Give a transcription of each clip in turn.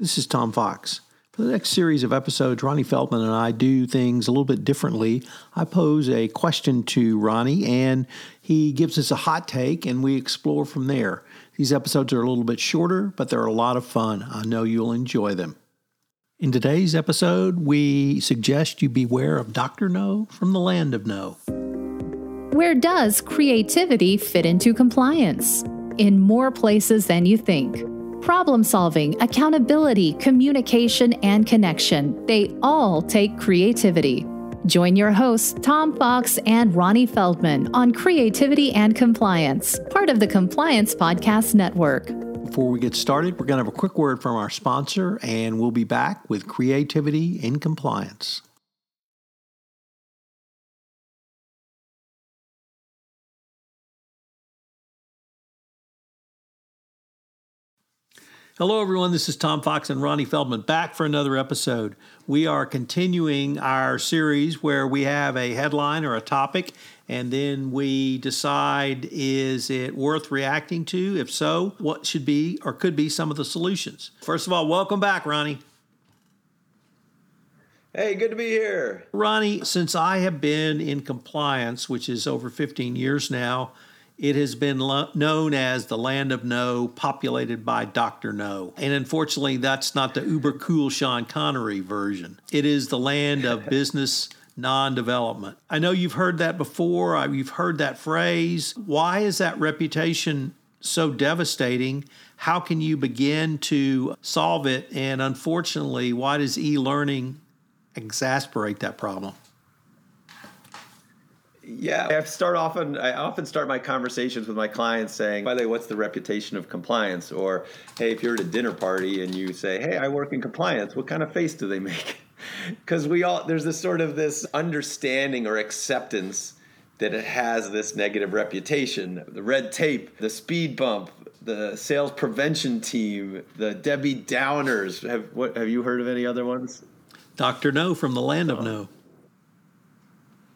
This is Tom Fox. For the next series of episodes, Ronnie Feldman and I do things a little bit differently. I pose a question to Ronnie, and he gives us a hot take, and we explore from there. These episodes are a little bit shorter, but they're a lot of fun. I know you'll enjoy them. In today's episode, we suggest you beware of Dr. No from the land of no. Where does creativity fit into compliance? In more places than you think problem solving, accountability, communication, and connection. They all take creativity. Join your hosts, Tom Fox and Ronnie Feldman, on Creativity and Compliance, part of the Compliance Podcast Network. Before we get started, we're going to have a quick word from our sponsor, and we'll be back with Creativity in Compliance. Hello, everyone. This is Tom Fox and Ronnie Feldman back for another episode. We are continuing our series where we have a headline or a topic, and then we decide is it worth reacting to? If so, what should be or could be some of the solutions? First of all, welcome back, Ronnie. Hey, good to be here. Ronnie, since I have been in compliance, which is over 15 years now, it has been lo- known as the land of no, populated by Dr. No. And unfortunately, that's not the uber cool Sean Connery version. It is the land of business non development. I know you've heard that before, you've heard that phrase. Why is that reputation so devastating? How can you begin to solve it? And unfortunately, why does e learning exasperate that problem? Yeah, I start often. I often start my conversations with my clients saying, "By the way, what's the reputation of compliance?" Or, "Hey, if you're at a dinner party and you say, "Hey, I work in compliance," what kind of face do they make? Because we all there's this sort of this understanding or acceptance that it has this negative reputation. The red tape, the speed bump, the sales prevention team, the Debbie Downers. Have what? Have you heard of any other ones? Doctor No from the land of oh. No.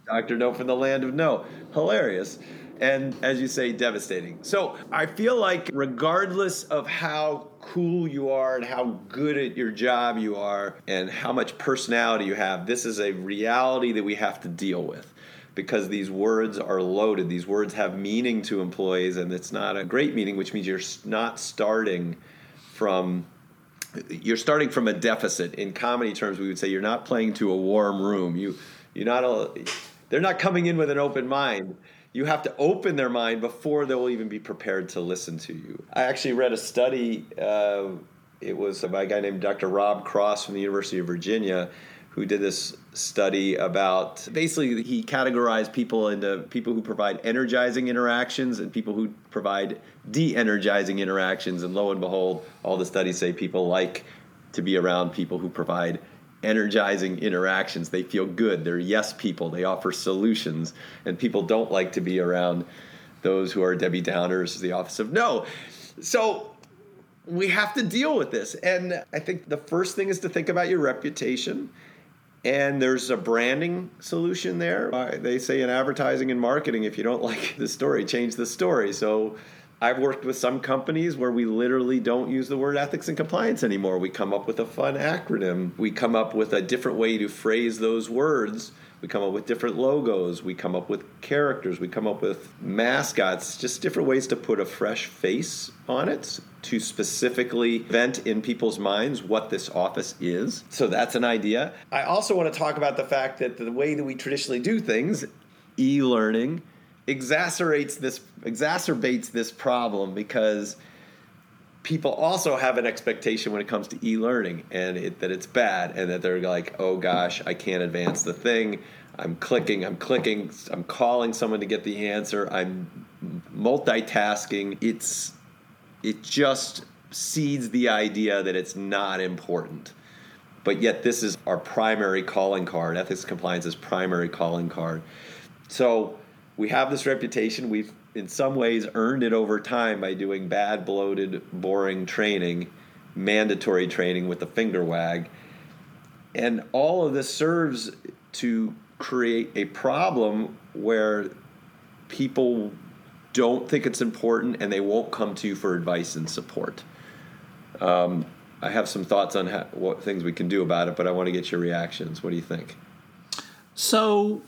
Dr. No from the land of no. Hilarious. And as you say, devastating. So I feel like, regardless of how cool you are and how good at your job you are and how much personality you have, this is a reality that we have to deal with because these words are loaded. These words have meaning to employees, and it's not a great meaning, which means you're not starting from you're starting from a deficit. In comedy terms, we would say you're not playing to a warm room. You you're not a they're not coming in with an open mind. You have to open their mind before they will even be prepared to listen to you. I actually read a study. Uh, it was by a guy named Dr. Rob Cross from the University of Virginia who did this study about basically he categorized people into people who provide energizing interactions and people who provide de-energizing interactions and lo and behold all the studies say people like to be around people who provide energizing interactions. They feel good. They're yes people. They offer solutions. And people don't like to be around those who are Debbie Downers, the office of no. So we have to deal with this. And I think the first thing is to think about your reputation. And there's a branding solution there. They say in advertising and marketing, if you don't like the story, change the story. So I've worked with some companies where we literally don't use the word ethics and compliance anymore. We come up with a fun acronym. We come up with a different way to phrase those words. We come up with different logos. We come up with characters. We come up with mascots, just different ways to put a fresh face on it to specifically vent in people's minds what this office is. So that's an idea. I also want to talk about the fact that the way that we traditionally do things, e learning, exacerbates this exacerbates this problem because people also have an expectation when it comes to e-learning and it, that it's bad and that they're like oh gosh i can't advance the thing i'm clicking i'm clicking i'm calling someone to get the answer i'm multitasking it's it just seeds the idea that it's not important. But yet, this is our primary calling card. Ethics compliance is primary calling card. So we have this reputation. We've, in some ways, earned it over time by doing bad, bloated, boring training, mandatory training with the finger wag. And all of this serves to create a problem where people don't think it's important and they won't come to you for advice and support. Um, I have some thoughts on how, what things we can do about it, but I want to get your reactions. What do you think? So,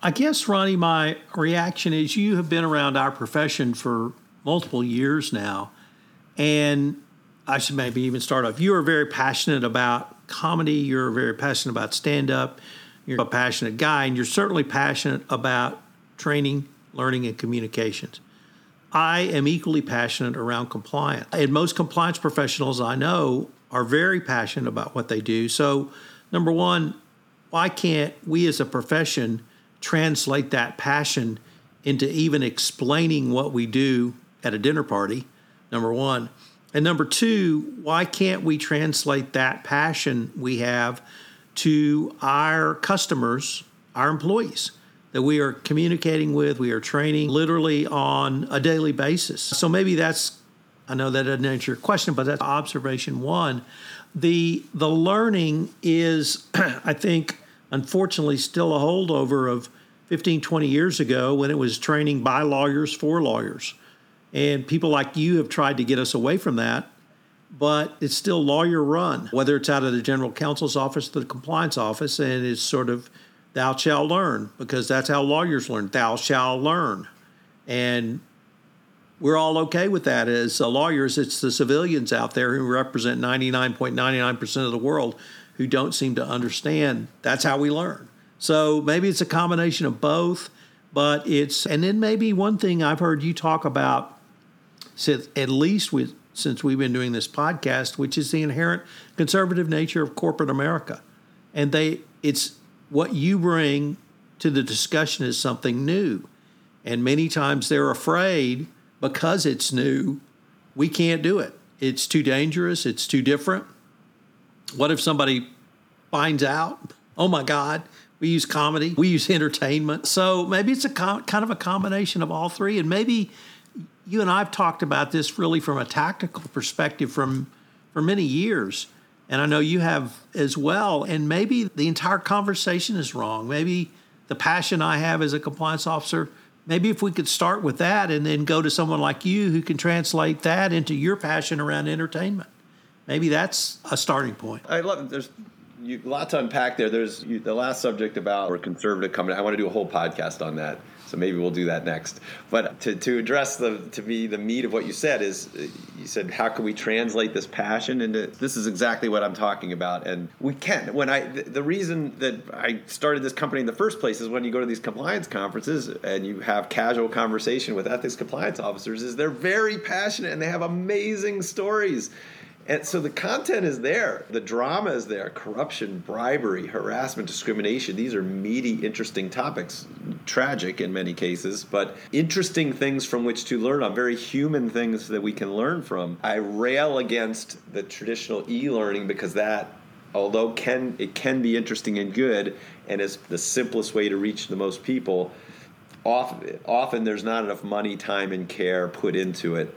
I guess, Ronnie, my reaction is you have been around our profession for multiple years now. And I should maybe even start off. You are very passionate about comedy, you're very passionate about stand up, you're a passionate guy, and you're certainly passionate about training, learning, and communications. I am equally passionate around compliance. And most compliance professionals I know are very passionate about what they do. So, number one, why can't we as a profession translate that passion into even explaining what we do at a dinner party? Number one. And number two, why can't we translate that passion we have to our customers, our employees? that we are communicating with, we are training literally on a daily basis. So maybe that's, I know that doesn't answer your question, but that's observation one. The, the learning is, I think, unfortunately, still a holdover of 15, 20 years ago when it was training by lawyers for lawyers. And people like you have tried to get us away from that, but it's still lawyer run, whether it's out of the general counsel's office the compliance office, and it's sort of thou shalt learn, because that's how lawyers learn. Thou shalt learn. And we're all okay with that as lawyers. It's the civilians out there who represent 99.99% of the world who don't seem to understand. That's how we learn. So maybe it's a combination of both, but it's, and then maybe one thing I've heard you talk about, since, at least with, since we've been doing this podcast, which is the inherent conservative nature of corporate America. And they, it's what you bring to the discussion is something new. And many times they're afraid because it's new, we can't do it. It's too dangerous, it's too different. What if somebody finds out? Oh my God, we use comedy, we use entertainment. So maybe it's a com- kind of a combination of all three. And maybe you and I've talked about this really from a tactical perspective from for many years and I know you have as well. And maybe the entire conversation is wrong. Maybe the passion I have as a compliance officer, maybe if we could start with that and then go to someone like you who can translate that into your passion around entertainment. Maybe that's a starting point. I love it. There's you, a lot to unpack there. There's you, the last subject about we're conservative coming. I want to do a whole podcast on that. So maybe we'll do that next. But to, to address the to me the meat of what you said is you said how can we translate this passion into this is exactly what I'm talking about and we can. When I the, the reason that I started this company in the first place is when you go to these compliance conferences and you have casual conversation with ethics compliance officers is they're very passionate and they have amazing stories and so the content is there, the drama is there corruption, bribery, harassment, discrimination. These are meaty, interesting topics, tragic in many cases, but interesting things from which to learn on, very human things that we can learn from. I rail against the traditional e learning because that although can it can be interesting and good and is the simplest way to reach the most people often, often there's not enough money time and care put into it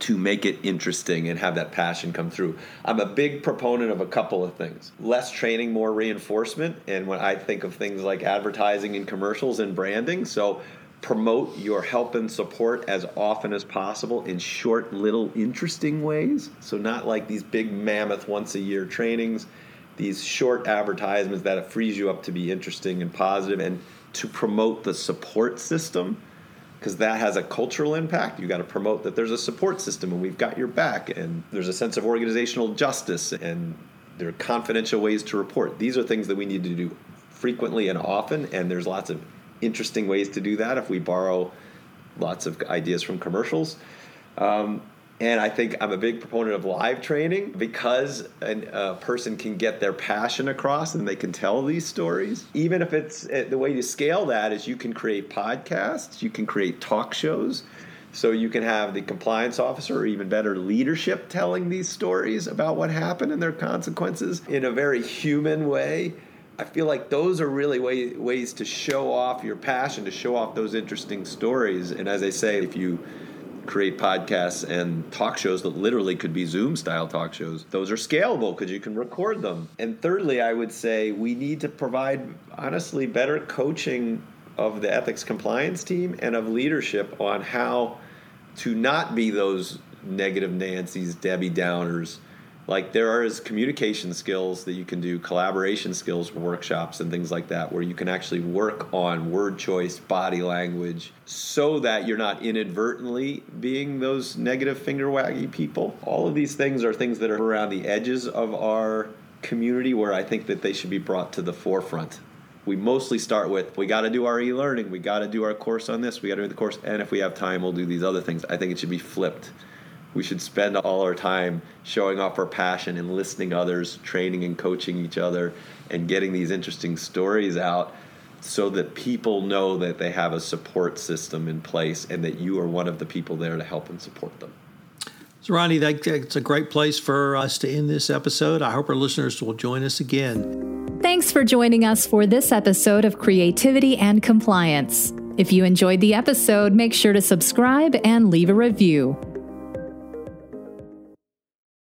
to make it interesting and have that passion come through. I'm a big proponent of a couple of things less training, more reinforcement. And when I think of things like advertising and commercials and branding, so promote your help and support as often as possible in short, little, interesting ways. So, not like these big mammoth once a year trainings, these short advertisements that frees you up to be interesting and positive and to promote the support system because that has a cultural impact. You got to promote that there's a support system and we've got your back, and there's a sense of organizational justice, and there are confidential ways to report. These are things that we need to do frequently and often, and there's lots of interesting ways to do that if we borrow lots of ideas from commercials. Um, and I think I'm a big proponent of live training because a person can get their passion across and they can tell these stories. Even if it's eh, the way to scale that is you can create podcasts, you can create talk shows So you can have the compliance officer or even better leadership telling these stories about what happened and their consequences in a very human way. I feel like those are really way, ways to show off your passion, to show off those interesting stories. And as I say, if you create podcasts and talk shows that literally could be Zoom style talk shows. Those are scalable because you can record them. And thirdly, I would say we need to provide, honestly, better coaching of the ethics compliance team and of leadership on how to not be those negative Nancy's, Debbie Downers, like there is communication skills that you can do collaboration skills workshops and things like that where you can actually work on word choice body language so that you're not inadvertently being those negative finger waggy people. All of these things are things that are around the edges of our community where i think that they should be brought to the forefront. We mostly start with we got to do our e-learning we got to do our course on this we got to do the course and if we have time we'll do these other things. I think it should be flipped we should spend all our time showing off our passion and listening to others, training and coaching each other, and getting these interesting stories out so that people know that they have a support system in place and that you are one of the people there to help and support them. So, Ronnie, that's a great place for us to end this episode. I hope our listeners will join us again. Thanks for joining us for this episode of Creativity and Compliance. If you enjoyed the episode, make sure to subscribe and leave a review.